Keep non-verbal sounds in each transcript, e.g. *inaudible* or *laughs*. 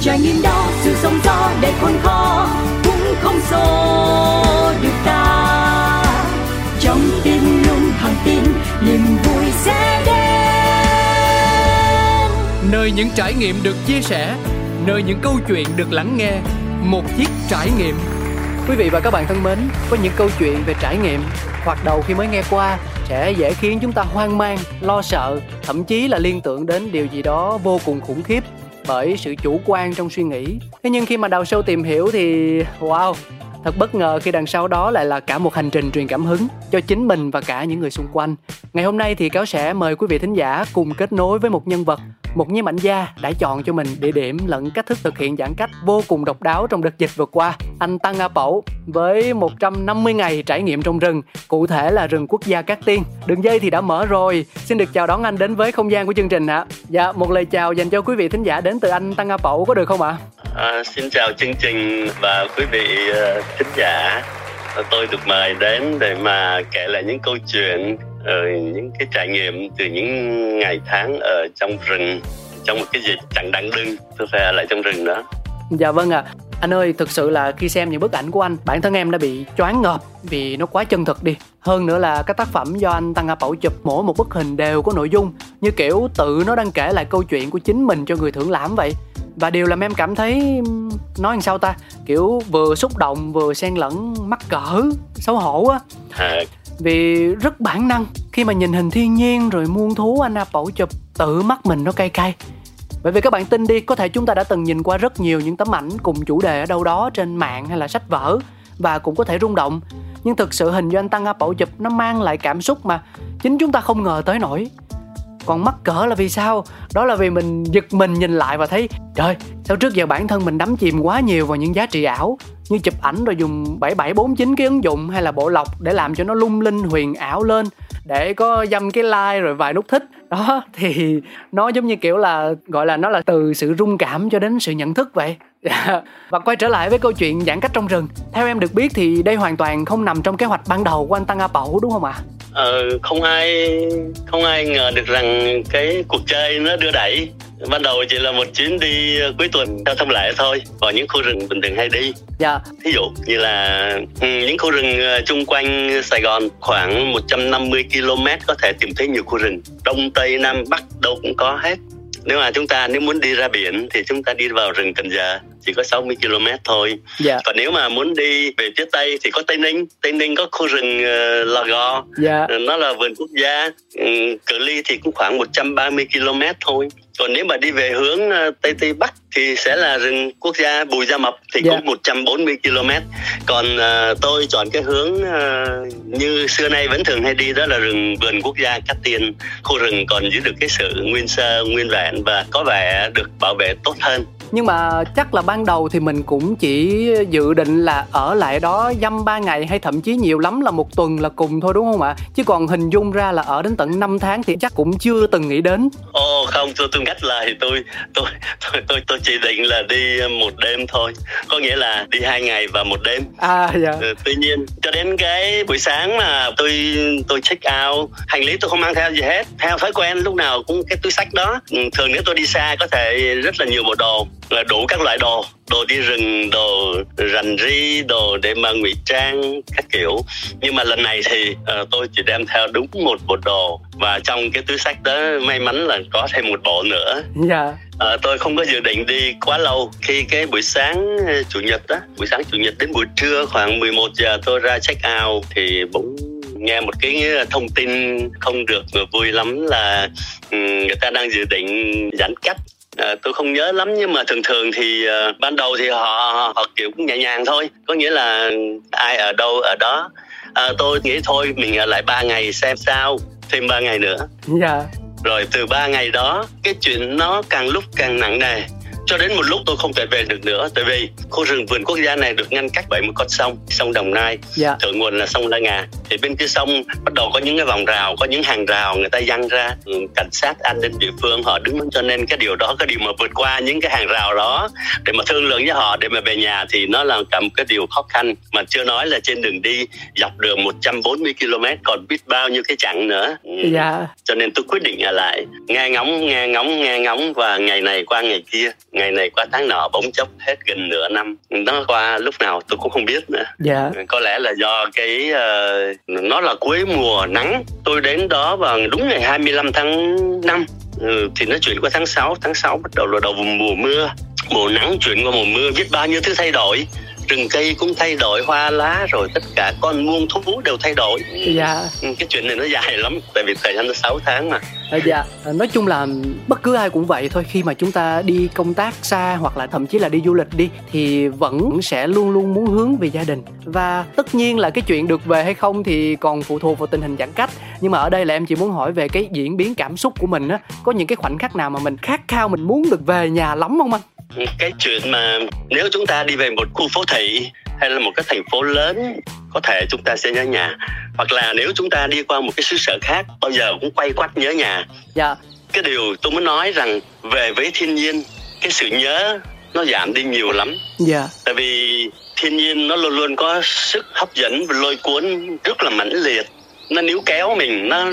trải nghiệm đó dù sóng gió đầy khôn khó cũng không xô được ta. Trong tim luôn thẳng tin niềm vui sẽ đến. Nơi những trải nghiệm được chia sẻ nơi những câu chuyện được lắng nghe một chiếc trải nghiệm. Quý vị và các bạn thân mến có những câu chuyện về trải nghiệm hoặc đầu khi mới nghe qua sẽ dễ khiến chúng ta hoang mang lo sợ thậm chí là liên tưởng đến điều gì đó vô cùng khủng khiếp bởi sự chủ quan trong suy nghĩ. Thế nhưng khi mà đào sâu tìm hiểu thì, wow, thật bất ngờ khi đằng sau đó lại là cả một hành trình truyền cảm hứng cho chính mình và cả những người xung quanh. Ngày hôm nay thì cáo sẽ mời quý vị thính giả cùng kết nối với một nhân vật một nhiếp ảnh gia đã chọn cho mình địa điểm lẫn cách thức thực hiện giãn cách vô cùng độc đáo trong đợt dịch vừa qua. Anh Tăng A Pẩu với 150 ngày trải nghiệm trong rừng, cụ thể là rừng quốc gia Cát Tiên. Đường dây thì đã mở rồi. Xin được chào đón anh đến với không gian của chương trình ạ. Dạ, một lời chào dành cho quý vị thính giả đến từ anh Tăng A Pẩu có được không ạ? À, xin chào chương trình và quý vị uh, thính giả. Tôi được mời đến để mà kể lại những câu chuyện uh, những cái trải nghiệm từ những ngày tháng ở trong rừng trong một cái gì chẳng đáng đưng tôi phải ở lại trong rừng đó dạ vâng ạ. À. anh ơi thực sự là khi xem những bức ảnh của anh bản thân em đã bị choáng ngợp vì nó quá chân thực đi. Hơn nữa là các tác phẩm do anh tăng a bảo chụp mỗi một bức hình đều có nội dung như kiểu tự nó đang kể lại câu chuyện của chính mình cho người thưởng lãm vậy. Và điều làm em cảm thấy nói làm sao ta? Kiểu vừa xúc động vừa xen lẫn mắc cỡ xấu hổ á. À, vì rất bản năng, khi mà nhìn hình thiên nhiên rồi muôn thú, anh Apple chụp, tự mắt mình nó cay cay. Bởi vì các bạn tin đi, có thể chúng ta đã từng nhìn qua rất nhiều những tấm ảnh cùng chủ đề ở đâu đó trên mạng hay là sách vở và cũng có thể rung động. Nhưng thực sự hình do anh tăng Apple chụp nó mang lại cảm xúc mà chính chúng ta không ngờ tới nổi còn mắc cỡ là vì sao? Đó là vì mình giật mình nhìn lại và thấy, trời, sao trước giờ bản thân mình đắm chìm quá nhiều vào những giá trị ảo, như chụp ảnh rồi dùng 7749 cái ứng dụng hay là bộ lọc để làm cho nó lung linh huyền ảo lên, để có dăm cái like rồi vài nút thích. Đó, *laughs* thì nó giống như kiểu là, gọi là nó là từ sự rung cảm cho đến sự nhận thức vậy. *laughs* Và quay trở lại với câu chuyện giãn cách trong rừng. Theo em được biết thì đây hoàn toàn không nằm trong kế hoạch ban đầu của anh tăng a pẩu đúng không ạ? Ờ, không ai không ai ngờ được rằng cái cuộc chơi nó đưa đẩy. Ban đầu chỉ là một chuyến đi cuối tuần theo thông lệ thôi vào những khu rừng bình thường hay đi. Dạ. Thí dụ như là ừ, những khu rừng ờ, chung quanh sài gòn khoảng 150 km có thể tìm thấy nhiều khu rừng. Đông tây nam bắc đâu cũng có hết nếu mà chúng ta nếu muốn đi ra biển thì chúng ta đi vào rừng Cần Giờ chỉ có 60 km thôi. Dạ. Còn nếu mà muốn đi về phía Tây thì có Tây Ninh. Tây Ninh có khu rừng uh, Lò Gò. Dạ. Nó là vườn quốc gia. Um, cự ly thì cũng khoảng 130 km thôi còn nếu mà đi về hướng ờ, tây tây bắc thì sẽ là rừng quốc gia Bùi Gia Mập thì yeah. cũng 140 km. Còn uh, tôi chọn cái hướng uh, như xưa nay vẫn thường hay đi đó là rừng vườn quốc gia Cát Tiên. Khu rừng còn giữ được cái sự nguyên sơ, nguyên vẹn và có vẻ được bảo vệ tốt hơn nhưng mà chắc là ban đầu thì mình cũng chỉ dự định là ở lại đó dăm ba ngày hay thậm chí nhiều lắm là một tuần là cùng thôi đúng không ạ? Chứ còn hình dung ra là ở đến tận 5 tháng thì chắc cũng chưa từng nghĩ đến. Ồ không tôi tôi ngắt lại tôi tôi tôi tôi, tôi chỉ định là đi một đêm thôi. Có nghĩa là đi hai ngày và một đêm. À dạ. Ừ, tuy nhiên cho đến cái buổi sáng mà tôi tôi check out hành lý tôi không mang theo gì hết. Theo thói quen lúc nào cũng cái túi sách đó. Ừ, thường nếu tôi đi xa có thể rất là nhiều bộ đồ là đủ các loại đồ đồ đi rừng đồ rành ri đồ để mà ngụy trang các kiểu. Nhưng mà lần này thì uh, tôi chỉ đem theo đúng một bộ đồ và trong cái túi sách đó may mắn là có thêm một bộ nữa. Dạ. Yeah. À, tôi không có dự định đi quá lâu. Khi cái buổi sáng ờ, chủ nhật đó buổi sáng chủ nhật đến buổi trưa khoảng 11 giờ tôi ra check out thì bỗng nghe một cái thông tin không được vui lắm là người ta đang dự định giãn cách À, tôi không nhớ lắm nhưng mà thường thường thì uh, ban đầu thì họ họ kiểu cũng nhẹ nhàng thôi. Có nghĩa là ai ở đâu ở đó. À, tôi nghĩ thôi mình ở lại ba ngày xem sao thêm ba ngày nữa. Dạ. Yeah. rồi từ ba ngày đó cái chuyện nó càng lúc càng nặng nề cho đến một lúc tôi không thể về được nữa tại vì khu rừng vườn quốc gia này được ngăn cách bởi một con sông sông đồng nai. Dạ. thượng nguồn là sông la ngà thì bên kia sông bắt đầu có những cái vòng rào có những hàng rào người ta dăng ra ừ, cảnh sát an ninh địa phương họ đứng cho nên cái điều đó cái điều mà vượt qua những cái hàng rào đó để mà thương lượng với họ để mà về nhà thì nó là cả một cái điều khó khăn mà chưa nói là trên đường đi dọc đường 140 km còn biết bao nhiêu cái chặng nữa yeah. Dạ. cho nên tôi quyết định ở lại nghe ngóng nghe ngóng nghe ngóng và ngày này qua ngày kia ngày này qua tháng nọ bỗng chốc hết gần nửa năm. Nó qua lúc nào tôi cũng không biết nữa. Dạ. Có lẽ là do cái uh, nó là cuối mùa nắng. Tôi đến đó vào đúng ngày 25 tháng 5 ừ, thì nó chuyển qua tháng 6 tháng 6 bắt đầu là đầu mùa mưa. Mùa nắng chuyển qua mùa mưa. Biết bao nhiêu thứ thay đổi rừng cây cũng thay đổi hoa lá rồi tất cả con muôn thú đều thay đổi. Dạ. Ừ, cái chuyện này nó dài lắm tại vì thời gian nó 6 tháng mà. À, dạ. Nói chung là bất cứ ai cũng vậy thôi khi mà chúng ta đi công tác xa hoặc là thậm chí là đi du lịch đi thì vẫn sẽ luôn luôn muốn hướng về gia đình. Và tất nhiên là cái chuyện được về hay không thì còn phụ thuộc vào tình hình giãn cách. Nhưng mà ở đây là em chỉ muốn hỏi về cái diễn biến cảm xúc của mình á. Có những cái khoảnh khắc nào mà mình khát khao mình muốn được về nhà lắm không anh cái chuyện mà nếu chúng ta đi về một khu phố thị hay là một cái thành phố lớn có thể chúng ta sẽ nhớ nhà. Hoặc là nếu chúng ta đi qua một cái xứ sở khác bao giờ cũng quay quắt nhớ nhà. Dạ. Cái điều tôi muốn nói rằng về với thiên nhiên cái sự nhớ nó giảm đi nhiều lắm. Dạ. Tại vì thiên nhiên nó luôn luôn có sức hấp dẫn và lôi cuốn rất là mãnh liệt. Nó níu kéo mình nó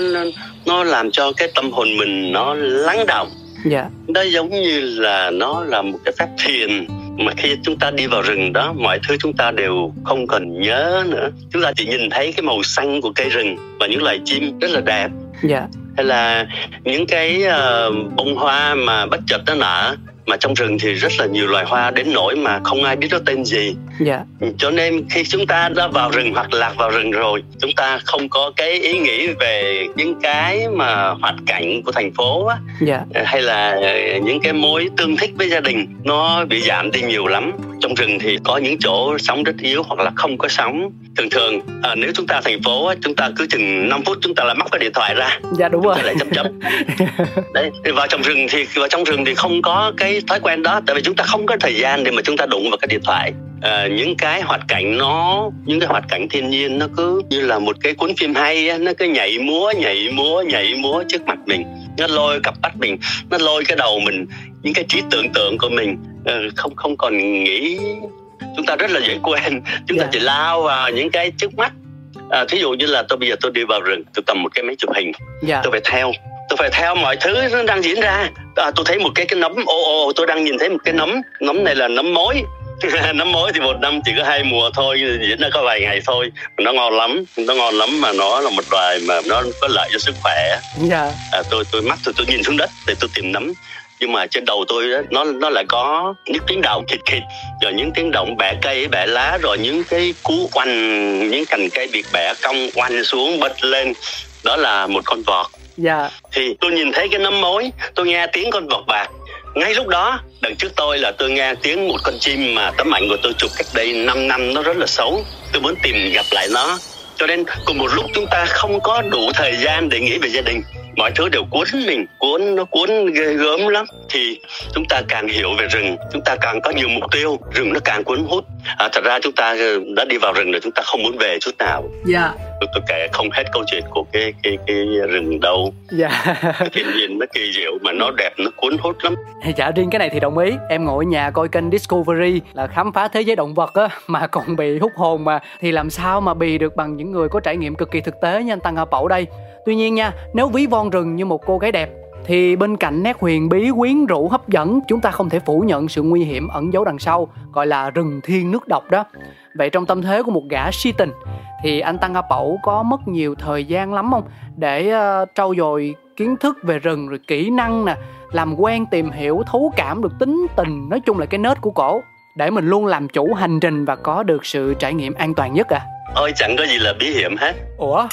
nó làm cho cái tâm hồn mình nó lắng động dạ. Nó giống như là nó là một cái phép thiền mà khi chúng ta đi vào rừng đó mọi thứ chúng ta đều không cần nhớ nữa. Chúng ta chỉ nhìn thấy cái màu xanh của cây rừng và những loài chim rất là đẹp. Dạ. Hay là những cái uh, bông hoa mà bất chợt nó nở mà trong rừng thì rất là nhiều loài hoa đến nỗi mà không ai biết nó tên gì. Dạ. cho nên khi chúng ta đã vào rừng hoặc lạc vào rừng rồi chúng ta không có cái ý nghĩ về những cái mà hoạt cảnh của thành phố á. Dạ. hay là những cái mối tương thích với gia đình nó bị giảm đi nhiều lắm. Trong rừng thì có những chỗ sóng rất yếu hoặc là không có sóng thường thường à, nếu chúng ta thành phố chúng ta cứ chừng 5 phút chúng ta lại móc cái điện thoại ra. Dạ đúng rồi. lại chấm chấm. Đấy vào trong rừng thì vào trong rừng thì không có cái thói quen đó tại vì chúng ta không có thời gian để mà chúng ta đụng vào cái điện thoại à, những cái hoạt cảnh nó những cái hoạt cảnh thiên nhiên nó cứ như là một cái cuốn phim hay nó cứ nhảy múa nhảy múa nhảy múa trước mặt mình nó lôi cặp mắt mình nó lôi cái đầu mình những cái trí tưởng tượng của mình ờ, không không còn nghĩ chúng ta rất là dễ quên chúng yeah. ta dạ. chỉ lao vào những cái trước mắt à, thí dụ như là tôi bây giờ tôi đi vào rừng tôi cầm một cái máy chụp hình yeah. Dạ. tôi phải theo tôi phải theo mọi thứ nó đang diễn ra. À, tôi thấy một cái cái nấm ô ô tôi đang nhìn thấy một cái nấm. Nấm này là nấm mối. *laughs* Nấm mối thì một năm chỉ có hai mùa thôi diễn ra có vài ngày thôi. Nó ngon lắm nó ngon lắm mà nó là một loài mà nó có lợi cho sức khỏe. Yeah. Dạ. à, tôi tôi mắt tôi tôi nhìn xuống đất để tôi tìm nấm. Nhưng mà trên đầu tôi đó, nó nó lại có những tiếng động khịt khịt rồi những tiếng động bẻ cây bẻ lá rồi những cái cú oanh những cành cây bị bẻ cong oanh xuống bật lên. Đó là một con vọt dạ. Thì tôi nhìn thấy cái nấm mối tôi nghe tiếng con vọt bạc. Ngay lúc đó đằng trước tôi là tôi nghe tiếng một con chim mà tấm ảnh của tôi chụp cách đây 5 năm nó rất là xấu. Tôi muốn tìm gặp lại nó. Cho nên cùng một lúc chúng ta không có đủ thời gian để nghĩ về gia đình. Mọi thứ đều cuốn mình cuốn nó cuốn ghê gớm lắm. Thì chúng ta càng hiểu về rừng chúng ta càng có nhiều mục tiêu rừng nó càng cuốn hút. À, thật ra chúng ta đã đi vào rừng rồi chúng ta không muốn về chút nào. Dạ. yeah. Tôi, tôi kể không hết câu chuyện của cái cái cái rừng đâu. Dạ. Thiên nhiên nó kỳ diệu mà nó đẹp nó cuốn hút lắm. Dạ riêng cái này thì đồng ý. Em ngồi ở nhà coi kênh Discovery là khám phá thế giới động vật á mà còn bị hút hồn mà. Thì làm sao mà bì được bằng những người có trải nghiệm cực kỳ thực tế như anh Tăng Hà Pậu đây? Tuy nhiên nha, nếu ví von rừng như một cô gái đẹp thì bên cạnh nét huyền bí quyến rũ hấp dẫn chúng ta không thể phủ nhận sự nguy hiểm ẩn giấu đằng sau gọi là rừng thiên nước độc đó vậy trong tâm thế của một gã si tình thì anh tăng a pẩu có mất nhiều thời gian lắm không? Để uh, trau dồi kiến thức về rừng rồi kỹ năng nè làm quen tìm hiểu thấu cảm được tính tình nói chung là cái nết của cổ. Để mình luôn làm chủ hành trình và có được sự trải nghiệm an toàn nhất à ôi chẳng có gì là bí hiểm hết. Ủa?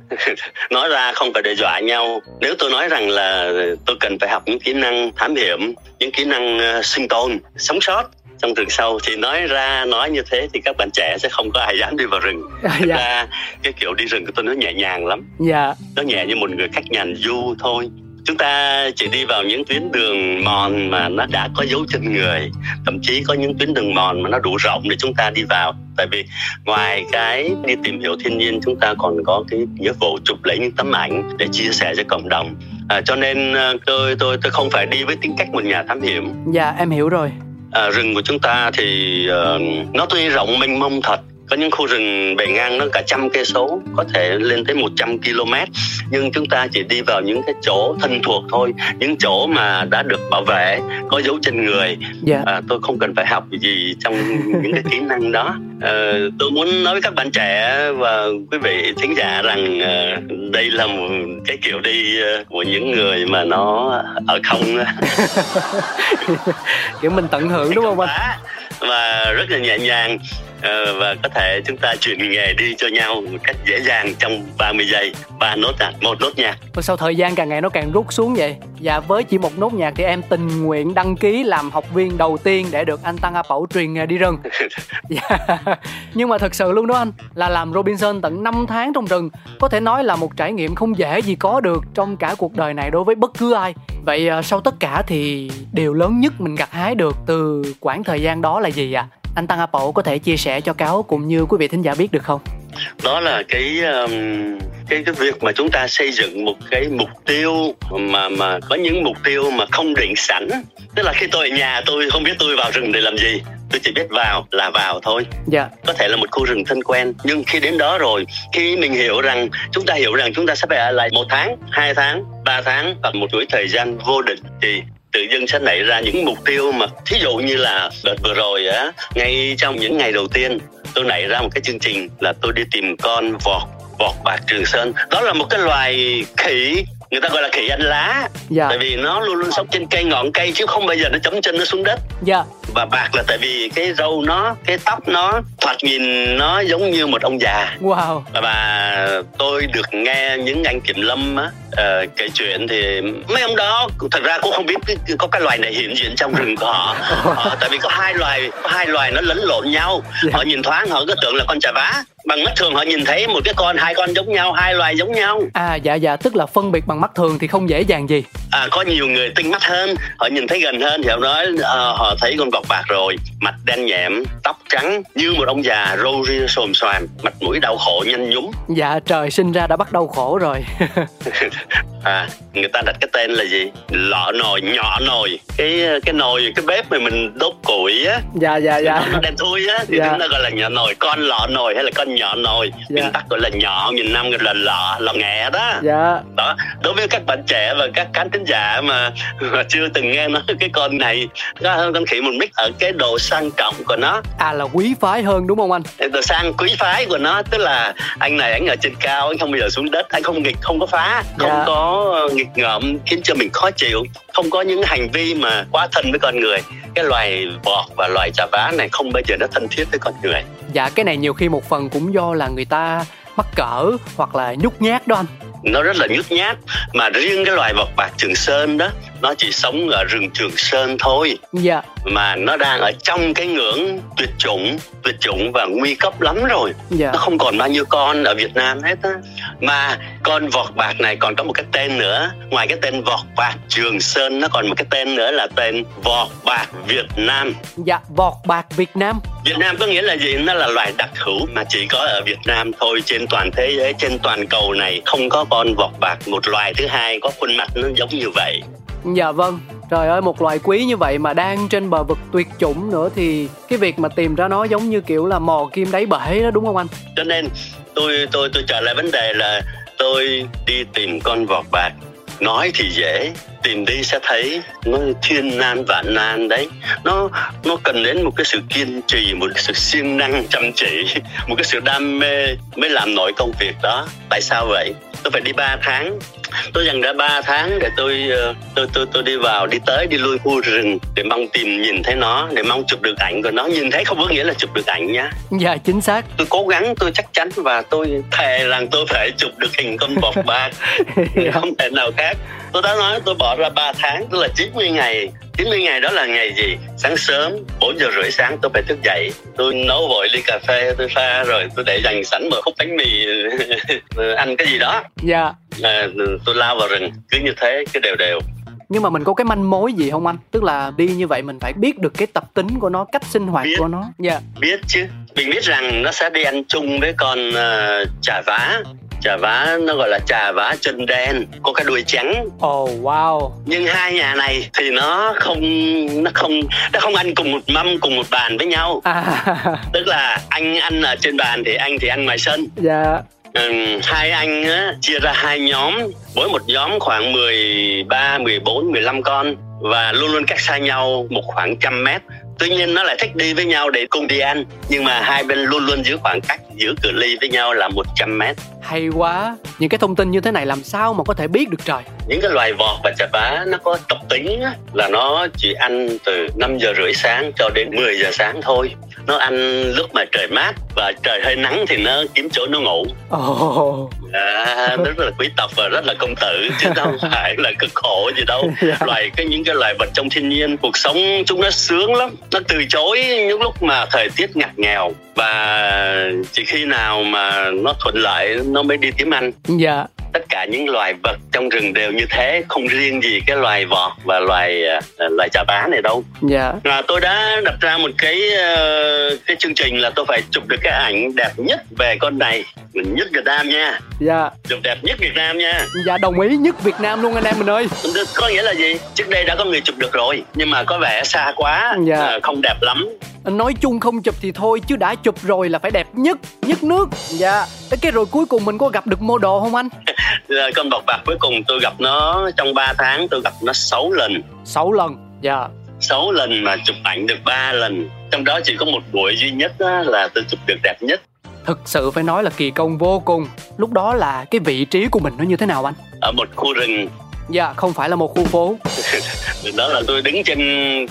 *laughs* Nói ra không phải đe dọa nhau. Nếu tôi nói rằng là tôi cần phải học những kỹ năng thám hiểm những kỹ năng uh, sinh tồn sống sót trong rừng sâu thì nói ra nói như thế thì các bạn trẻ sẽ không có ai dám đi vào rừng. À, *laughs* dạ. ra cái kiểu đi rừng của tôi nó nhẹ nhàng lắm. Dạ. nó nhẹ như một người khách nhàn du thôi. Chúng ta chỉ đi vào những tuyến đường mòn mà nó đã có dấu chân người. Thậm chí có những tuyến đường mòn mà nó đủ rộng để chúng ta đi vào. Tại vì ngoài cái đi tìm hiểu thiên nhiên chúng ta còn có cái nghĩa vụ chụp lấy những tấm ảnh để chia sẻ cho cộng đồng. À, cho nên ờ, tôi tôi tôi không phải đi với tính cách một nhà thám hiểm. Dạ em hiểu rồi à, rừng của chúng ta thì uh, nó tuy rộng mênh mông thật có những khu rừng bề ngang nó cả trăm cây số có thể lên tới 100 km. Nhưng chúng ta chỉ đi vào những cái chỗ thân thuộc thôi những chỗ mà đã được bảo vệ có dấu chân người. Yeah. Dạ. à, tôi không cần phải học gì trong những cái kỹ năng đó. À, tôi muốn nói với các bạn trẻ và quý vị thính giả rằng à, đây là một cái kiểu đi à, của những người mà nó ở không *laughs* kiểu mình tận hưởng đúng không anh và rất là nhẹ nhàng. Ờ, và có thể chúng ta chuyển nghề đi cho nhau một cách dễ dàng trong 30 giây. Ba nốt nhạc một nốt nhạc. Sau thời gian càng ngày nó càng rút xuống vậy? Và với chỉ một nốt nhạc thì em tình nguyện đăng ký làm học viên đầu tiên để được anh tăng a bảo truyền nghề đi rừng. *laughs* Dạ. nhưng mà thật sự luôn đó anh là làm robinson tận 5 tháng trong rừng. Có thể nói là một trải nghiệm không dễ gì có được trong cả cuộc đời này đối với bất cứ ai vậy ờ, sau tất cả thì điều lớn nhất mình gặt hái được từ quãng thời gian đó là gì ạ à? anh Tăng Apple có thể chia sẻ cho cáo cũng như quý vị thính giả biết được không? Đó là cái um, cái cái việc mà chúng ta xây dựng một cái mục tiêu mà mà có những mục tiêu mà không định sẵn. Tức là khi tôi ở nhà tôi không biết tôi vào rừng để làm gì tôi chỉ biết vào là vào thôi. Dạ. có thể là một khu rừng thân quen nhưng khi đến đó rồi khi mình hiểu rằng chúng ta hiểu rằng chúng ta sẽ phải ở lại một tháng hai tháng ba tháng hoặc một chuỗi thời gian vô định thì tự dưng sẽ nảy ra những mục tiêu mà thí dụ như là đợt vừa rồi á ngay trong những ngày đầu tiên tôi nảy ra một cái chương trình là tôi đi tìm con vọt vọt bạc trường sơn. Đó là một cái loài khỉ người ta gọi là khỉ ăn lá dạ. tại vì nó luôn luôn sống trên cây ngọn cây chứ không bao giờ nó chấm chân nó xuống đất dạ. và bạc là tại vì cái râu nó cái tóc nó thoạt nhìn nó giống như một ông già wow và tôi được nghe những anh kiểm lâm á uh, kể chuyện thì mấy ông đó thật ra cũng không biết có cái loài này hiện diện trong rừng của họ uh, *laughs* tại vì có hai loài có hai loài nó lẫn lộn nhau yeah. Dạ. họ nhìn thoáng họ cứ tưởng là con chà vá bằng mắt thường họ nhìn thấy một cái con hai con giống nhau hai loài giống nhau. À dạ dạ tức là phân biệt bằng mắt thường thì không dễ dàng gì. À có nhiều người tinh mắt hơn họ nhìn thấy gần hơn thì họ nói uh, họ thấy con vọc bạc rồi mặt đen nhẹm tóc trắng như một ông già râu ria xồm xoàm mặt mũi đau khổ nhanh nhúm. Dạ trời sinh ra đã bắt đau khổ rồi. *laughs* À người ta đặt cái tên là gì? Lọ nồi nhỏ nồi. Cái cái nồi cái bếp mà mình đốt củi á. Dạ dạ dạ. nó đen thui á. Thì dạ. chúng ta gọi là nhỏ nồi. Con lọ nồi hay là con nhỏ nồi? Dạ. miền bắc gọi là nhỏ miền nam gọi là lọ lọ nghẹ đó. Dạ. Đó. Đối với các bạn trẻ và các khán thính giả mà, mà chưa từng nghe nói cái con này có con khỉ một mít ở cái độ sang trọng của nó. À là quý phái hơn đúng không anh? Độ sang quý phái của nó tức là anh này anh ở trên cao anh không bao giờ xuống đất anh không nghịch không có phá không dạ. có nghịch ngợm khiến cho mình khó chịu. Không có những hành vi mà quá thân với con người. Cái loài bọt và loài chà vá này không bao giờ nó thân thiết với con người. Dạ cái này nhiều khi một phần cũng do là người ta mắc cỡ hoặc là nhút nhát đó anh. Nó rất là nhút nhát. Mà riêng cái loài vọc bạc trường sơn đó nó chỉ sống ở rừng trường sơn thôi. Dạ. Mà nó đang ở trong cái ngưỡng tuyệt chủng tuyệt chủng và nguy cấp lắm rồi. Dạ. nó không còn bao nhiêu con ở Việt Nam hết á. Mà con vọt bạc này còn có một cái tên nữa. Ngoài cái tên vọt bạc Trường Sơn nó còn một cái tên nữa là tên vọt bạc Việt Nam. Dạ vọt bạc Việt Nam. Việt Nam có nghĩa là gì? Nó là loài đặc hữu mà chỉ có ở Việt Nam thôi. Trên toàn thế giới trên toàn cầu này không có con vọt bạc. Một loài thứ hai có khuôn mặt nó giống như vậy Dạ vâng, trời ơi một loài quý như vậy mà đang trên bờ vực tuyệt chủng nữa thì cái việc mà tìm ra nó giống như kiểu là mò kim đáy bể đó đúng không anh? Cho nên tôi tôi tôi trả lại vấn đề là tôi đi tìm con vọt bạc. Nói thì dễ tìm đi sẽ thấy nó thiên nan vạn nan đấy. Nó nó cần đến một cái sự kiên trì một cái sự siêng năng chăm chỉ một cái sự đam mê mới làm nổi công việc đó. Tại sao vậy? Tôi phải đi 3 tháng tôi dành ra 3 tháng để tôi ờ, tôi tôi tôi đi vào đi tới đi lui khu rừng để mong tìm nhìn thấy nó để mong chụp được ảnh của nó. Nhìn thấy không có nghĩa là chụp được ảnh nhá. Dạ chính xác. Tôi cố gắng tôi chắc chắn và tôi thề rằng tôi phải chụp được hình con bọt *laughs* bạc. Không thể nào khác. Tôi đã nói tôi bỏ ra 3 tháng tức là 90 ngày. 90 ngày đó là ngày gì? Sáng sớm 4 giờ rưỡi sáng tôi phải thức dậy. Tôi nấu vội ly cà phê tôi pha rồi tôi để dành sẵn một khúc bánh mì. *laughs* Ăn cái gì đó. Dạ à, tôi lao vào rừng cứ như thế cứ đều đều. Nhưng mà mình có cái manh mối gì không anh? Tức là đi như vậy mình phải biết được cái tập tính của nó cách sinh hoạt biết, của nó. Dạ. Yeah. biết chứ. Mình biết rằng nó sẽ đi ăn chung với con uh, chả vá. Trà vá nó gọi là trà vá chân đen có cái đuôi trắng. Oh wow. Nhưng hai nhà này thì nó không nó không nó không ăn cùng một mâm cùng một bàn với nhau. À. *laughs* tức là anh ăn ở trên bàn thì anh thì ăn ngoài sân. Dạ. yeah. Hai anh á, chia ra hai nhóm. Mỗi một nhóm khoảng 13, 14, 15 con và luôn luôn cách xa nhau một khoảng trăm mét. Tuy nhiên nó lại thích đi với nhau để cùng đi ăn nhưng mà hai bên luôn luôn giữ khoảng cách giữ cự ly với nhau là 100 mét hay quá những cái thông tin như thế này làm sao mà có thể biết được trời những cái loài vọt và chà bá nó có tập tính là nó chỉ ăn từ 5 giờ rưỡi sáng cho đến 10 giờ sáng thôi nó ăn lúc mà trời mát và trời hơi nắng thì nó kiếm chỗ nó ngủ oh. à, rất là quý tộc và rất là công tử chứ không *laughs* phải là cực khổ gì đâu yeah. Dạ. loài cái những cái loài vật trong thiên nhiên cuộc sống chúng nó sướng lắm nó từ chối những lúc mà thời tiết ngặt nghèo và chỉ khi nào mà nó thuận lợi nó mới đi kiếm ăn dạ. Tất cả những loài vật trong rừng đều như thế không riêng gì cái loài vọt và loài uh, loài chà bá này đâu. Dạ. Yeah. tôi đã đặt ra một cái uh, cái chương trình là tôi phải chụp được cái ảnh đẹp nhất về con này nhất Việt Nam nha. Dạ. Chụp đẹp nhất Việt Nam nha. Dạ đồng ý nhất Việt Nam luôn anh em mình ơi. Có nghĩa là gì? Trước đây đã có người chụp được rồi nhưng mà có vẻ xa quá dạ. uh, không đẹp lắm. Nói chung không chụp thì thôi chứ đã chụp rồi là phải đẹp nhất nhất nước. Dạ. Cái rồi cuối cùng mình có gặp được model không anh? *laughs* Con bọc bạc cuối cùng tôi gặp nó trong 3 tháng tôi gặp nó 6 lần. 6 lần dạ. 6 lần mà chụp ảnh được 3 lần. Trong đó chỉ có một buổi duy nhất là tôi chụp được đẹp nhất thực sự phải nói là kỳ công vô cùng. Lúc đó là cái vị trí của mình nó như thế nào anh? Ở một khu rừng. Dạ, không phải là một khu phố. *laughs* Đó là tôi đứng trên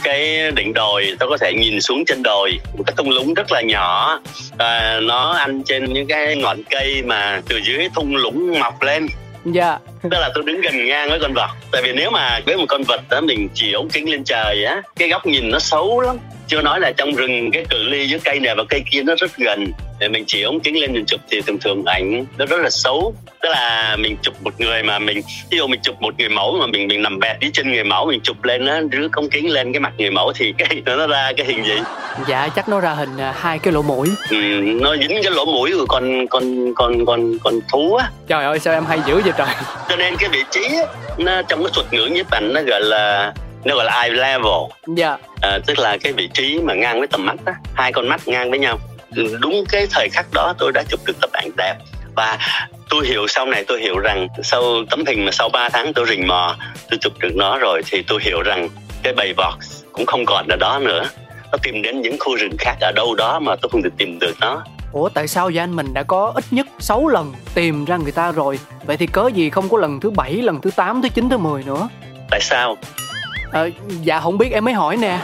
cái đỉnh đồi Tôi có thể nhìn xuống trên đồi. Một cái thung lũng rất là nhỏ. Và Nó ăn trên những cái ngọn cây Mà từ dưới thung lũng mọc lên. Dạ Tức là tôi đứng gần ngang với con vật. Tại vì nếu mà với một con vật đó Mình chỉ ống kính lên trời á Cái góc nhìn nó xấu lắm. Chưa nói là trong rừng cái cự ly giữa cây này và cây kia nó rất gần. Để mình chỉ ống kính lên mình chụp thì thường thường ảnh nó rất là xấu. Tức là mình chụp một người mà mình ví dụ mình chụp một người mẫu mà mình mình nằm bẹt dưới chân người mẫu mình chụp lên nó rứa ống kính lên cái mặt người mẫu thì *laughs* cái nó ra cái hình gì? Dạ chắc nó ra hình à, hai cái lỗ mũi. Ừ, nó dính cái lỗ mũi của con con con con con thú á. Trời ơi sao em hay dữ vậy trời cho nên cái vị trí nó trong cái thuật ngữ nhiếp ảnh nó gọi là nó gọi là eye level. Dạ. À, tức là cái vị trí mà ngang với tầm mắt đó hai con mắt ngang với nhau. Đúng cái thời khắc đó tôi đã chụp được tấm ảnh đẹp. Và tôi hiểu sau này tôi hiểu rằng sau tấm hình mà sau 3 tháng tôi rình mò tôi chụp được nó rồi thì tôi hiểu rằng cái bầy vọt cũng không còn ở đó nữa. Nó tìm đến những khu rừng khác ở đâu đó mà tôi không thể tìm được nó Ủa tại sao vậy anh? Mình đã có ít nhất 6 lần tìm ra người ta rồi. Vậy thì cớ gì không có lần thứ bảy, lần thứ 8, thứ 9, thứ 10 nữa? Tại sao? À, dạ không biết em mới hỏi nè.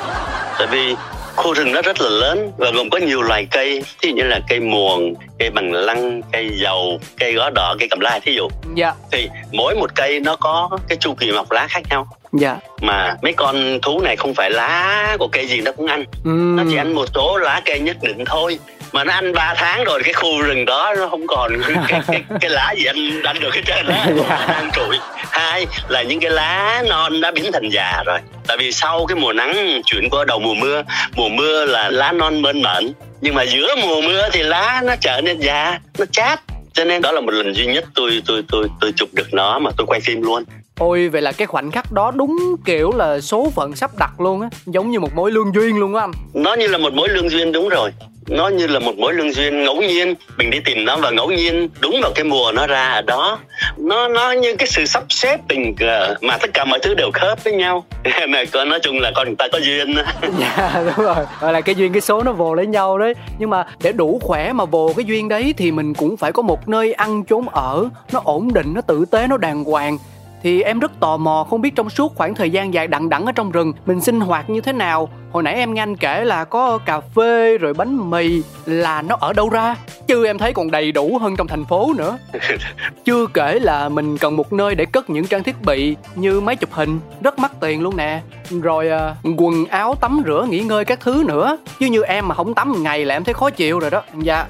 Tại vì khu rừng nó rất là lớn và gồm có nhiều loài cây dụ như là cây muồng cây bằng lăng cây dầu cây gó đỏ cây cầm lai thí dụ. Dạ. Thì mỗi một cây nó có cái chu kỳ mọc lá khác nhau. Dạ. Mà mấy con thú này không phải lá của cây gì nó cũng ăn. Uhm. nó chỉ ăn một số lá cây nhất định thôi mà nó ăn 3 tháng rồi cái khu rừng đó nó không còn *laughs* cái, cái, cái lá gì ăn ăn được hết trơn á. *laughs* Dạ. đang trụi. Hai là những cái lá non đã biến thành già rồi. Tại vì sau cái mùa nắng chuyển qua đầu mùa mưa mùa mưa là lá non mơn mởn nhưng mà giữa mùa mưa thì lá nó trở nên già nó chát. Cho nên đó là một lần duy nhất tôi tôi tôi tôi chụp được nó mà tôi quay phim luôn Ôi vậy là cái khoảnh khắc đó đúng kiểu là số phận sắp đặt luôn á Giống như một mối lương duyên luôn á anh. Nó như là một mối lương duyên đúng rồi. Nó như là một mối lương duyên ngẫu nhiên. Mình đi tìm nó và ngẫu nhiên đúng vào cái mùa nó ra ở đó. Nó nó như cái sự sắp xếp tình cờ mà tất cả mọi thứ đều khớp với nhau. *laughs* Này có nói chung là con người ta có duyên *laughs* dạ đúng rồi. Gọi là cái duyên cái số nó vồ lấy nhau đấy. Nhưng mà để đủ khỏe mà vồ cái duyên đấy thì mình cũng phải có một nơi ăn chốn ở. Nó ổn định nó tử tế nó đàng hoàng thì em rất tò mò không biết trong suốt khoảng thời gian dài đằng đẵng ở trong rừng mình sinh hoạt như thế nào. Hồi nãy em nghe anh kể là có cà phê rồi bánh mì là nó ở đâu ra? Chứ em thấy còn đầy đủ hơn trong thành phố nữa. *laughs* Chưa kể là mình cần một nơi để cất những trang thiết bị như máy chụp hình rất mắc tiền luôn nè. Rồi à, quần áo tắm rửa nghỉ ngơi các thứ nữa. Chứ như em mà không tắm một ngày là em thấy khó chịu rồi đó. Dạ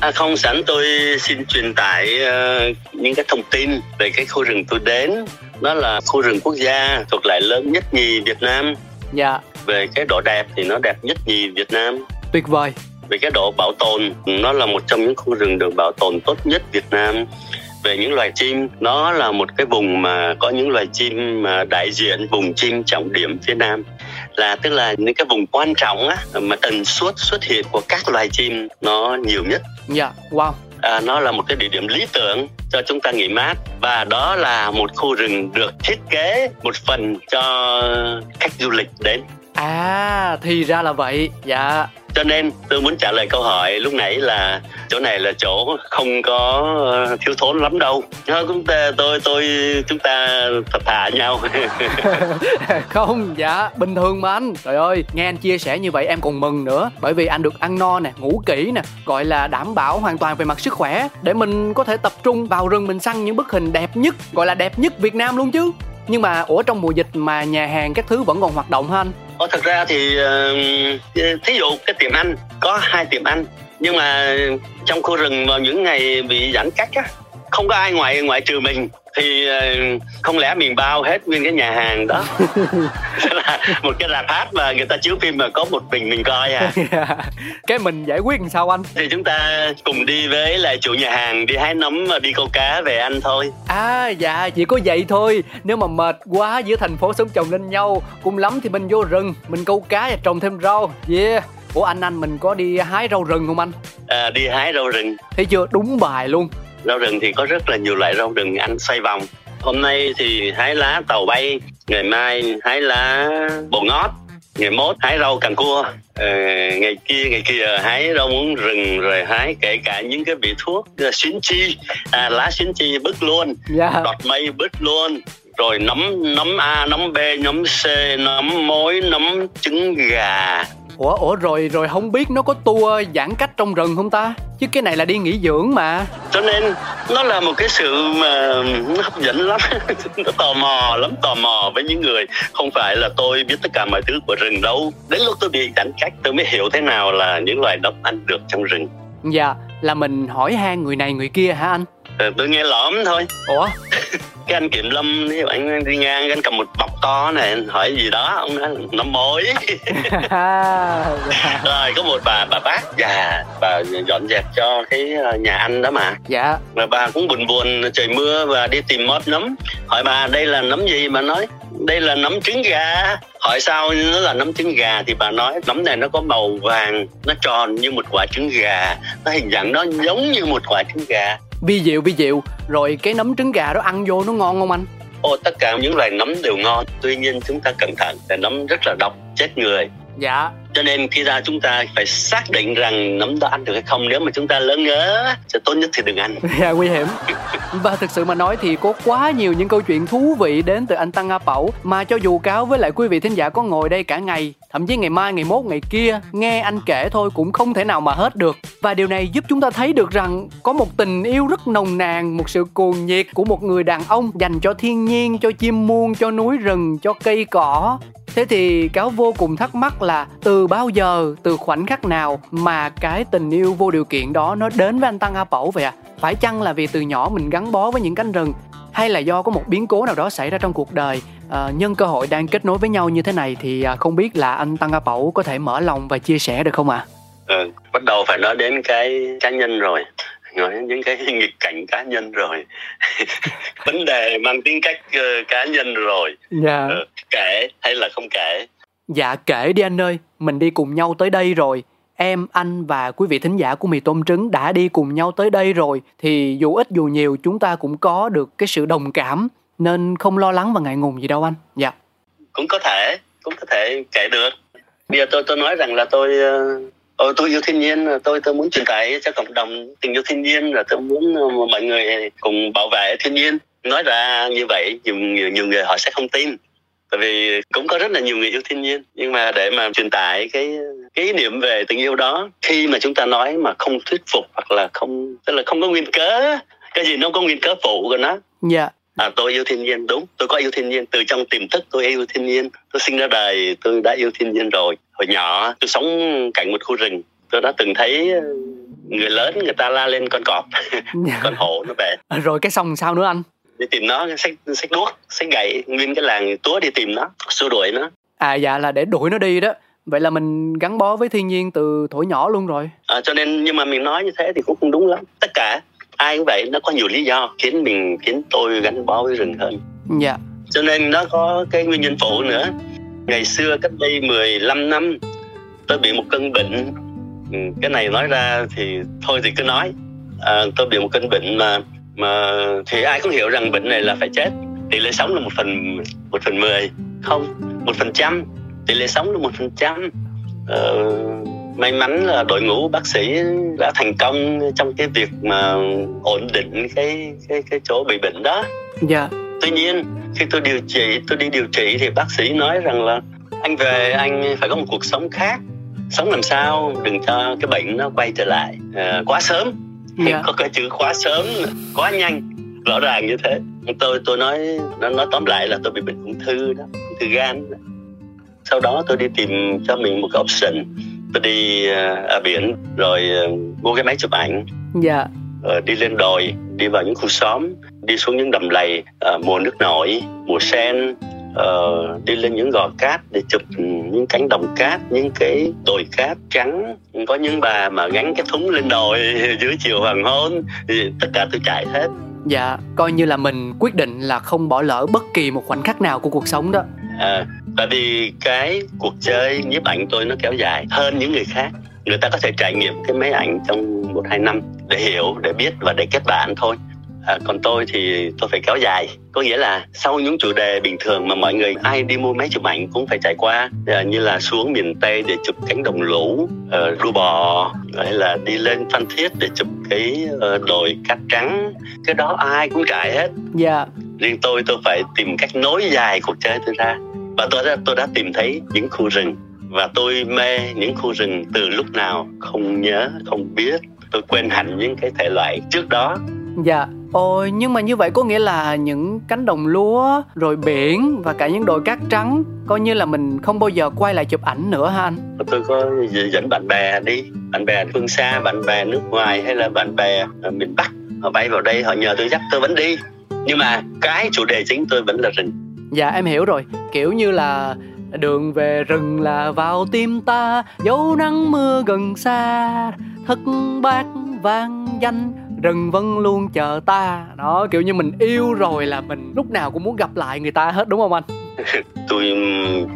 À, không sẵn tôi xin truyền tải uh, những cái thông tin về cái khu rừng tôi đến. Nó là khu rừng quốc gia thuộc lại lớn nhất nhì Việt Nam. Dạ. Về cái độ đẹp thì nó đẹp nhất nhì Việt Nam. Tuyệt vời. Về cái độ bảo tồn nó là một trong những khu rừng được bảo tồn tốt nhất Việt Nam. Về những loài chim nó là một cái vùng mà có những loài chim mà đại diện vùng chim trọng điểm phía nam là tức là những cái vùng quan trọng á mà tần suất xuất hiện của các loài chim nó nhiều nhất. Dạ, yeah, wow. À, nó là một cái địa điểm lý tưởng cho chúng ta nghỉ mát và đó là một khu rừng được thiết kế một phần cho khách du lịch đến À thì ra là vậy Dạ cho nên tôi muốn trả lời câu hỏi lúc nãy là chỗ này là chỗ không có ờ, thiếu thốn lắm đâu. Thôi chúng ta tôi tôi chúng ta thật thà nhau. *laughs* Không dạ bình thường mà anh. Trời ơi nghe anh chia sẻ như vậy em còn mừng nữa. Bởi vì anh được ăn no nè ngủ kỹ nè gọi là đảm bảo hoàn toàn về mặt sức khỏe. Để mình có thể tập trung vào rừng mình săn những bức hình đẹp nhất gọi là đẹp nhất việt nam luôn chứ. Nhưng mà ủa trong mùa dịch mà nhà hàng các thứ vẫn còn hoạt động hả anh? Ồ, thật ra thì uh, thí dụ cái tiệm ăn có hai tiệm ăn nhưng mà trong khu rừng vào những ngày bị giãn cách á không có ai ngoài ngoại trừ mình thì ờ, không lẽ mình bao hết nguyên cái nhà hàng đó? *laughs* Là một cái rạp hát mà người ta chiếu phim mà có một mình mình coi à. *laughs* Cái mình giải quyết làm sao anh? Thì chúng ta cùng đi với lại chủ nhà hàng đi hái nấm và đi câu cá về ăn thôi. À dạ chỉ có vậy thôi. Nếu mà mệt quá giữa thành phố sống chồng lên nhau cùng lắm thì mình vô rừng mình câu cá và trồng thêm rau. Yeah ủa anh anh mình có đi hái rau rừng không anh? À đi hái rau rừng. Thấy chưa? Đúng bài luôn. Rau rừng thì có rất là nhiều loại rau rừng. Ăn xoay vòng. Hôm nay thì hái lá tàu bay ngày mai hái lá bồ ngót ngày mốt hái rau càng cua. Ờ, ngày kia ngày kia hái rau muống rừng rồi hái kể cả những cái vị thuốc xuyến chi. À, lá xuyến chi bứt luôn. Yeah. Dạ. đọt mây bứt luôn. Rồi nấm nấm a nấm b nấm c nấm mối nấm trứng gà ủa ủa rồi rồi không biết nó có tour giãn cách trong rừng không ta? Chứ cái này là đi nghỉ dưỡng mà. Cho nên nó là một cái sự mà nó hấp dẫn lắm. *laughs* Nó tò mò lắm tò mò với những người. Không phải là tôi biết tất cả mọi thứ của rừng đâu. Đến lúc tôi bị giãn cách tôi mới hiểu thế nào là những loài động ăn được trong rừng. Dạ là mình hỏi han người này người kia hả anh tôi nghe lõm thôi. Ủa? Cái anh kiểm lâm thì anh đi ngang anh cầm một bọc to này anh hỏi gì đó ông nói là nó mối *laughs* rồi có một bà bà bác già bà dọn dẹp cho cái ờ, nhà anh đó mà. Dạ. Và bà cũng buồn buồn trời mưa và đi tìm mót nấm hỏi bà đây là nấm gì? Mà nói đây là nấm trứng gà. Hỏi sao nó là nấm trứng gà thì bà nói nấm này nó có màu vàng nó tròn như một quả trứng gà. Nó hình dạng nó giống như một quả trứng gà vi diệu vi diệu rồi cái nấm trứng gà đó ăn vô nó ngon không anh? Ồ, tất cả những loài nấm đều ngon. Tuy nhiên chúng ta cẩn thận là nấm rất là độc chết người. Dạ cho nên khi ra chúng ta phải xác định rằng nấm đó ăn được hay không. Nếu mà chúng ta lớn ngớ thì tốt nhất thì đừng ăn. Yeah, *laughs* dạ, nguy hiểm. Và thực sự mà nói thì có quá nhiều những câu chuyện thú vị đến từ anh Tăng A Pẩu mà cho dù cáo với lại quý vị thính giả có ngồi đây cả ngày thậm chí ngày mai ngày mốt ngày kia nghe anh kể thôi cũng không thể nào mà hết được. Và điều này giúp chúng ta thấy được rằng có một tình yêu rất nồng nàn một sự cuồng nhiệt của một người đàn ông dành cho thiên nhiên cho chim muông cho núi rừng cho cây cỏ thế thì cáo vô cùng thắc mắc là từ bao giờ từ khoảnh khắc nào mà cái tình yêu vô điều kiện đó nó đến với anh tăng a pẩu vậy à phải chăng là vì từ nhỏ mình gắn bó với những cánh rừng hay là do có một biến cố nào đó xảy ra trong cuộc đời à, nhân cơ hội đang kết nối với nhau như thế này thì à, không biết là anh tăng a pẩu có thể mở lòng và chia sẻ được không ạ à? ừ, bắt đầu phải nói đến cái cá nhân rồi nói đến những cái *laughs* nghịch cảnh cá nhân rồi *laughs* vấn đề mang tính cách uh, cá nhân rồi dạ. uh, kể hay là không kể? Dạ kể đi anh ơi. Mình đi cùng nhau tới đây rồi. Em anh và quý vị thính giả của mì tôm trứng đã đi cùng nhau tới đây rồi. Thì dù ít dù nhiều chúng ta cũng có được cái sự đồng cảm. Nên không lo lắng và ngại ngùng gì đâu anh. Dạ. Cũng có thể cũng có thể kể được. Bây giờ tôi tôi nói rằng là tôi ờ, tôi yêu thiên nhiên tôi tôi muốn truyền tải cho cộng đồng tình yêu thiên nhiên và tôi muốn ờ, mọi người cùng bảo vệ thiên nhiên. Nói ra như vậy nhiều, nhiều, nhiều người họ sẽ không tin tại vì cũng có rất là nhiều người yêu thiên nhiên. Nhưng mà để mà truyền tải cái cái ý niệm về tình yêu đó khi mà chúng ta nói mà không thuyết phục hoặc là không tức là không có nguyên cớ cái gì nó có nguyên cớ phụ của nó. Dạ. Yeah. À, tôi yêu thiên nhiên đúng. Tôi có yêu thiên nhiên. Từ trong tiềm thức tôi yêu thiên nhiên. Tôi sinh ra đời tôi đã yêu thiên nhiên rồi. Hồi nhỏ tôi sống cạnh một khu rừng. Tôi đã từng thấy người lớn người ta la lên con cọp. Dạ. *laughs* con hổ nó về. Rồi cái xong sao nữa anh đi tìm nó xách xách đuốc xách gậy nguyên cái làng túa đi tìm nó xua đuổi nó. À dạ là để đuổi nó đi đó. Vậy là mình gắn bó với thiên nhiên từ tuổi nhỏ luôn rồi. À, cho nên nhưng mà mình nói như thế thì cũng không đúng lắm. Tất cả ai cũng vậy nó có nhiều lý do khiến mình khiến tôi gắn bó với rừng hơn. Dạ. Cho nên nó có cái nguyên nhân phụ nữa. Ngày xưa cách đây 15 năm tôi bị một cơn bệnh. Ừ, cái này nói ra thì thôi thì cứ nói. À, tôi bị một cơn bệnh mà mà thì ai cũng hiểu rằng bệnh này là phải chết. Tỷ lệ sống là một phần một phần mười không một phần trăm. Tỷ lệ sống là một phần trăm. Ờ, may mắn là đội ngũ bác sĩ đã thành công trong cái việc mà ổn định cái cái cái chỗ bị bệnh đó. Dạ. Tuy nhiên khi tôi điều trị tôi đi điều trị thì bác sĩ nói rằng là anh về anh phải có một cuộc sống khác. Sống làm sao đừng cho cái bệnh nó quay trở lại à, quá sớm yeah. Dạ. có cái chữ quá sớm quá nhanh rõ ràng như thế tôi tôi nói nó nói tóm lại là tôi bị bệnh ung thư đó ung thư gan đó. sau đó tôi đi tìm cho mình một cái option tôi đi uh, ở biển rồi uh, mua cái máy chụp ảnh dạ yeah. uh, đi lên đồi đi vào những khu xóm đi xuống những đầm lầy uh, mùa nước nổi mùa sen uh, đi lên những gò cát để chụp những cánh đồng cát những cái đồi cát trắng. Có những bà mà gắn cái thúng lên đồi *laughs* dưới chiều hoàng hôn thì tất cả tôi chạy hết. Dạ coi như là mình quyết định là không bỏ lỡ bất kỳ một khoảnh khắc nào của cuộc sống đó. À, tại vì cái cuộc chơi nhiếp ảnh tôi nó kéo dài hơn những người khác. Người ta có thể trải nghiệm cái máy ảnh trong một hai năm để hiểu để biết và để kết bạn thôi à, còn tôi thì tôi phải kéo dài. Có nghĩa là sau những chủ đề bình thường mà mọi người ai đi mua máy chụp ảnh cũng phải trải qua à, như là xuống miền tây để chụp cánh đồng lũ uh, đua bò hay là đi lên phan thiết để chụp cái uh, đồi cát trắng. Cái đó ai cũng trải hết. Dạ. Yeah. riêng tôi tôi phải tìm cách nối dài cuộc chơi tôi ra. Và tôi đã tôi đã tìm thấy những khu rừng. Và tôi mê những khu rừng từ lúc nào không nhớ không biết. Tôi quên hẳn những cái thể loại trước đó. Dạ Ôi, nhưng mà như vậy có nghĩa là những cánh đồng lúa, rồi biển và cả những đồi cát trắng coi như là mình không bao giờ quay lại chụp ảnh nữa ha anh? Tôi có dẫn bạn bè đi, bạn bè phương xa, bạn bè nước ngoài hay là bạn bè miền Bắc. Họ bay vào đây họ nhờ tôi dắt tôi vẫn đi. Nhưng mà cái chủ đề chính tôi vẫn là rừng. Dạ em hiểu rồi. Kiểu như là đường về rừng là vào tim ta dấu nắng mưa gần xa thất bát vang danh rừng vẫn luôn chờ ta. Đó kiểu như mình yêu rồi là mình lúc nào cũng muốn gặp lại người ta hết đúng không anh? *laughs* Tôi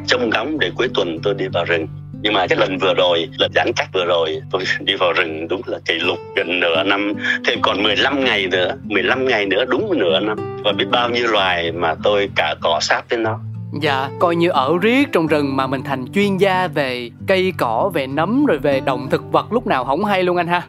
trông ngóng để cuối tuần tôi đi vào rừng. Nhưng mà cái lần vừa rồi lần giãn cách vừa rồi tôi *laughs* đi vào rừng đúng là kỷ lục gần nửa năm. Thêm còn 15 ngày nữa 15 ngày nữa đúng nửa năm. Và biết bao nhiêu loài mà tôi cả cọ sát với nó. Dạ, coi như ở riết trong rừng mà mình thành chuyên gia về cây cỏ, về nấm rồi về động thực vật lúc nào không hay luôn anh ha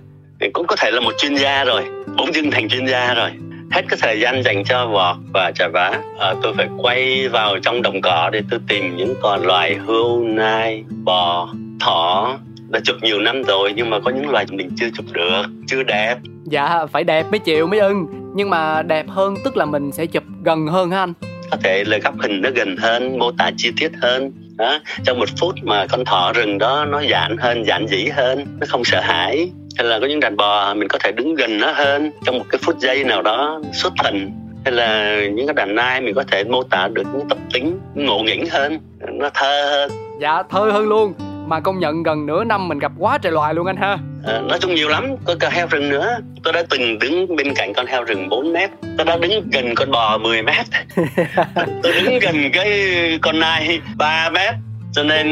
cũng có thể là một chuyên gia rồi bỗng dưng thành chuyên gia rồi. Hết cái thời gian dành cho vọt và trà vá à, tôi phải quay vào trong đồng cỏ để tôi tìm những con loài hươu nai bò thỏ. Đã chụp nhiều năm rồi nhưng mà có những loài mình chưa chụp được chưa đẹp. Dạ phải đẹp mới chịu mới ưng. Nhưng mà đẹp hơn tức là mình sẽ chụp gần hơn ha anh? Có thể là góc hình nó gần hơn mô tả chi tiết hơn. Đó trong một phút mà con thỏ rừng đó nó giản hơn giản dĩ hơn nó không sợ hãi hay là có những đàn bò mình có thể đứng gần nó hơn trong một cái phút giây nào đó xuất thần. Hay là những cái đàn nai mình có thể mô tả được những tập tính ngộ nghĩnh hơn nó thơ hơn. Dạ thơ hơn luôn. Mà công nhận gần nửa năm mình gặp quá trời loài luôn anh ha. À, nói chung nhiều lắm. Có cả heo rừng nữa. Tôi đã từng đứng bên cạnh con heo rừng 4 mét. Tôi đã đứng gần con bò 10 mét. *laughs* Tôi đứng gần cái con nai 3 mét cho nên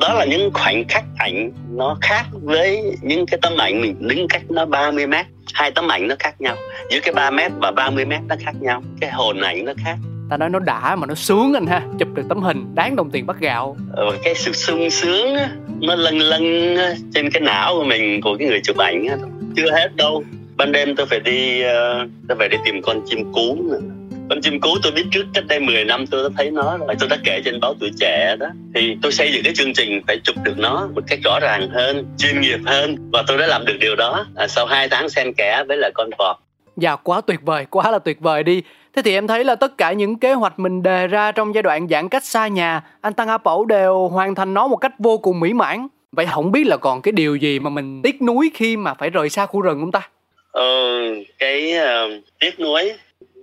đó là những khoảnh khắc ảnh nó khác với những cái tấm ảnh mình đứng cách nó 30 mét. Hai tấm ảnh nó khác nhau. Giữa cái 3 mét và 30 mét nó khác nhau. Cái hồn ảnh nó khác. Ta nói nó đã mà nó sướng anh ha. Chụp được tấm hình đáng đồng tiền bắt gạo. Ờ, cái sự sung sướng nó lân lân trên cái não của mình của cái người chụp ảnh chưa hết đâu. Ban đêm tôi phải đi uh, tôi phải đi tìm con chim cú nữa con chim cú tôi biết trước cách đây 10 năm tôi đã thấy nó rồi tôi đã kể trên báo tuổi trẻ đó thì tôi xây dựng cái chương trình phải chụp được nó một cách rõ ràng hơn chuyên nghiệp hơn và tôi đã làm được điều đó à, sau 2 tháng xen kẽ với là con vọt Dạ quá tuyệt vời, quá là tuyệt vời đi. Thế thì em thấy là tất cả những kế hoạch mình đề ra trong giai đoạn giãn cách xa nhà, anh Tăng A Pẩu đều hoàn thành nó một cách vô cùng mỹ mãn. Vậy không biết là còn cái điều gì mà mình tiếc nuối khi mà phải rời xa khu rừng không ta? Ờ, cái uh, tiếc nuối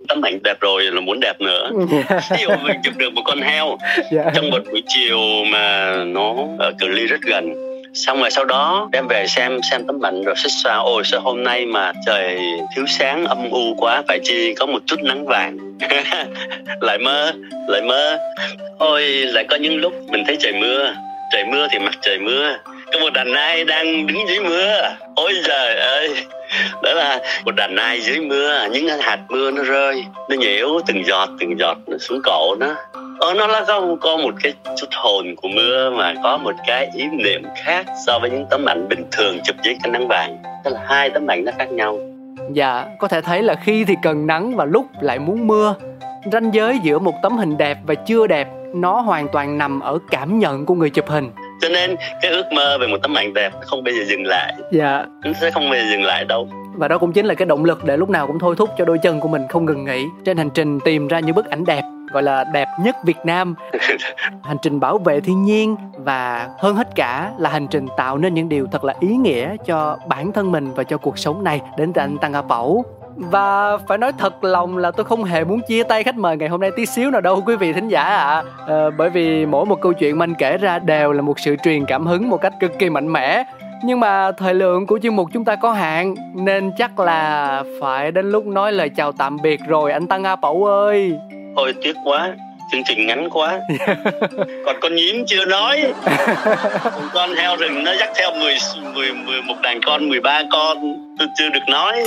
tấm ảnh đẹp rồi là muốn đẹp nữa. *laughs* Ví dụ mình chụp được một con heo yeah. Dạ. trong một buổi chiều mà nó ở cự ly rất gần. Xong rồi sau đó đem về xem xem tấm ảnh rồi xích xoa ôi sao hôm nay mà trời thiếu sáng âm u quá phải chi có một chút nắng vàng. *laughs* Lại mơ lại mơ. Ôi lại có những lúc mình thấy trời mưa. Trời mưa thì mặt trời mưa có một đàn nai đang đứng dưới mưa. Ôi trời ơi. Đó là một đàn nai dưới mưa. Những hạt mưa nó rơi. Nó nhiễu từng giọt từng giọt xuống cổ nó. Ờ, nó là có, có một cái chút hồn của mưa mà có một cái ý niệm khác so với những tấm ảnh bình thường chụp dưới cái nắng vàng. Tức là hai tấm ảnh nó khác nhau. Dạ có thể thấy là khi thì cần nắng và lúc lại muốn mưa. Ranh giới giữa một tấm hình đẹp và chưa đẹp nó hoàn toàn nằm ở cảm nhận của người chụp hình cho nên cái ước mơ về một tấm ảnh đẹp không bao giờ dừng lại. Dạ. Nó sẽ không bao giờ dừng lại đâu. Và đó cũng chính là cái động lực để lúc nào cũng thôi thúc cho đôi chân của mình không ngừng nghỉ. Trên hành trình tìm ra những bức ảnh đẹp gọi là đẹp nhất Việt Nam. *laughs* Hành trình bảo vệ thiên nhiên và hơn hết cả là hành trình tạo nên những điều thật là ý nghĩa cho bản thân mình và cho cuộc sống này. Đến từ anh Tăng A Pẩu và phải nói thật lòng là tôi không hề muốn chia tay khách mời ngày hôm nay tí xíu nào đâu quý vị thính giả ạ. À. à, bởi vì mỗi một câu chuyện mình kể ra đều là một sự truyền cảm hứng một cách cực kỳ mạnh mẽ. Nhưng mà thời lượng của chương mục chúng ta có hạn nên chắc là phải đến lúc nói lời chào tạm biệt rồi anh tăng a pẩu ơi. Ôi tiếc quá chương trình ngắn quá. *laughs* Còn con nhím chưa nói. Con heo rừng nó dắt theo 10, 10, 10 một đàn con 13 con. Tôi chưa được nói.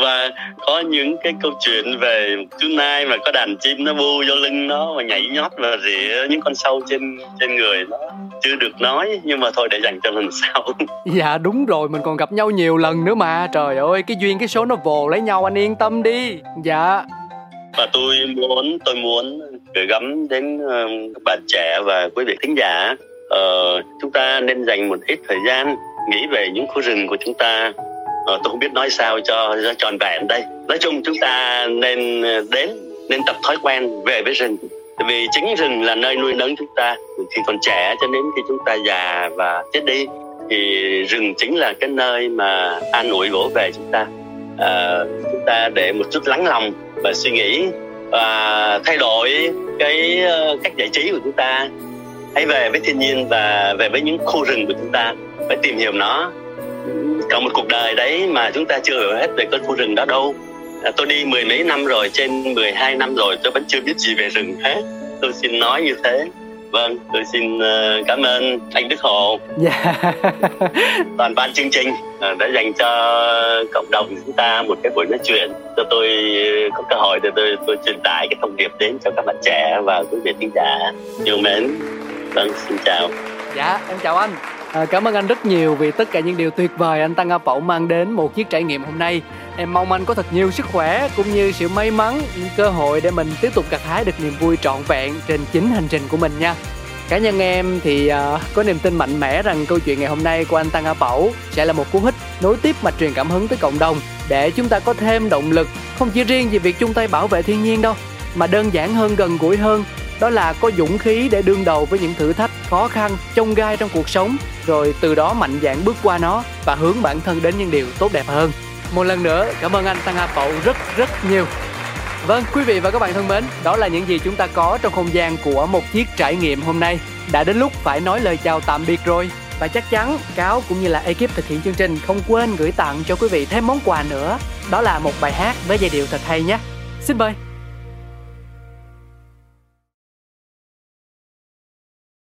Và có những cái câu chuyện về chú nai mà có đàn chim nó bu vô lưng nó và nhảy nhót và rỉa những con sâu trên trên người nó. Chưa được nói nhưng mà thôi để dành cho lần sau. *laughs* Dạ đúng rồi mình còn gặp nhau nhiều lần nữa mà. Trời ơi cái duyên cái số nó vồ lấy nhau anh yên tâm đi. Dạ. Và tôi muốn tôi muốn gửi gắm đến ờ, các bạn trẻ và quý vị thính giả. Uh, chúng ta nên dành một ít thời gian nghĩ về những khu rừng của chúng ta. Uh, tôi không biết nói sao cho, cho tròn vẹn đây. Nói chung chúng ta nên đến nên tập thói quen về với rừng. Vì chính rừng là nơi nuôi nấng chúng ta. Khi còn trẻ cho đến khi chúng ta già và chết đi thì rừng chính là cái nơi mà an ủi vỗ về chúng ta. À, chúng ta để một chút lắng lòng và suy nghĩ và thay đổi cái ờ, cách giải trí của chúng ta. Hãy về với thiên nhiên và về với những khu rừng của chúng ta phải tìm hiểu nó. Cả một cuộc đời đấy mà chúng ta chưa hiểu hết về cái khu rừng đó đâu. À, tôi đi mười mấy năm rồi trên 12 năm rồi tôi vẫn chưa biết gì về rừng hết. Tôi xin nói như thế vâng tôi xin uh, cảm ơn anh đức hồ. Yeah. *laughs* toàn ban chương trình uh, đã dành cho cộng đồng chúng ta một cái buổi nói chuyện. Cho tôi có cơ hội để tôi tôi truyền tải cái thông điệp đến cho các bạn trẻ và quý vị khán giả yêu mến. Vâng xin chào. Dạ em chào anh À, cảm ơn anh rất nhiều vì tất cả những điều tuyệt vời anh Tăng A Pậu mang đến một chiếc trải nghiệm hôm nay. Em mong anh có thật nhiều sức khỏe cũng như sự may mắn, cơ hội để mình tiếp tục gặt hái được niềm vui trọn vẹn trên chính hành trình của mình nha. Cá nhân em thì uh, có niềm tin mạnh mẽ rằng câu chuyện ngày hôm nay của anh Tăng A Pẩu sẽ là một cú hích nối tiếp mạch truyền cảm hứng tới cộng đồng để chúng ta có thêm động lực không chỉ riêng về việc chung tay bảo vệ thiên nhiên đâu mà đơn giản hơn gần gũi hơn đó là có dũng khí để đương đầu với những thử thách khó khăn chông gai trong cuộc sống rồi từ đó mạnh dạn bước qua nó và hướng bản thân đến những điều tốt đẹp hơn một lần nữa cảm ơn anh tăng a phậu rất rất nhiều Vâng, quý vị và các bạn thân mến, đó là những gì chúng ta có trong không gian của một chiếc trải nghiệm hôm nay. Đã đến lúc phải nói lời chào tạm biệt rồi. Và chắc chắn Cáo cũng như là ekip thực hiện chương trình không quên gửi tặng cho quý vị thêm món quà nữa. Đó là một bài hát với giai điệu thật hay nhé. Xin mời.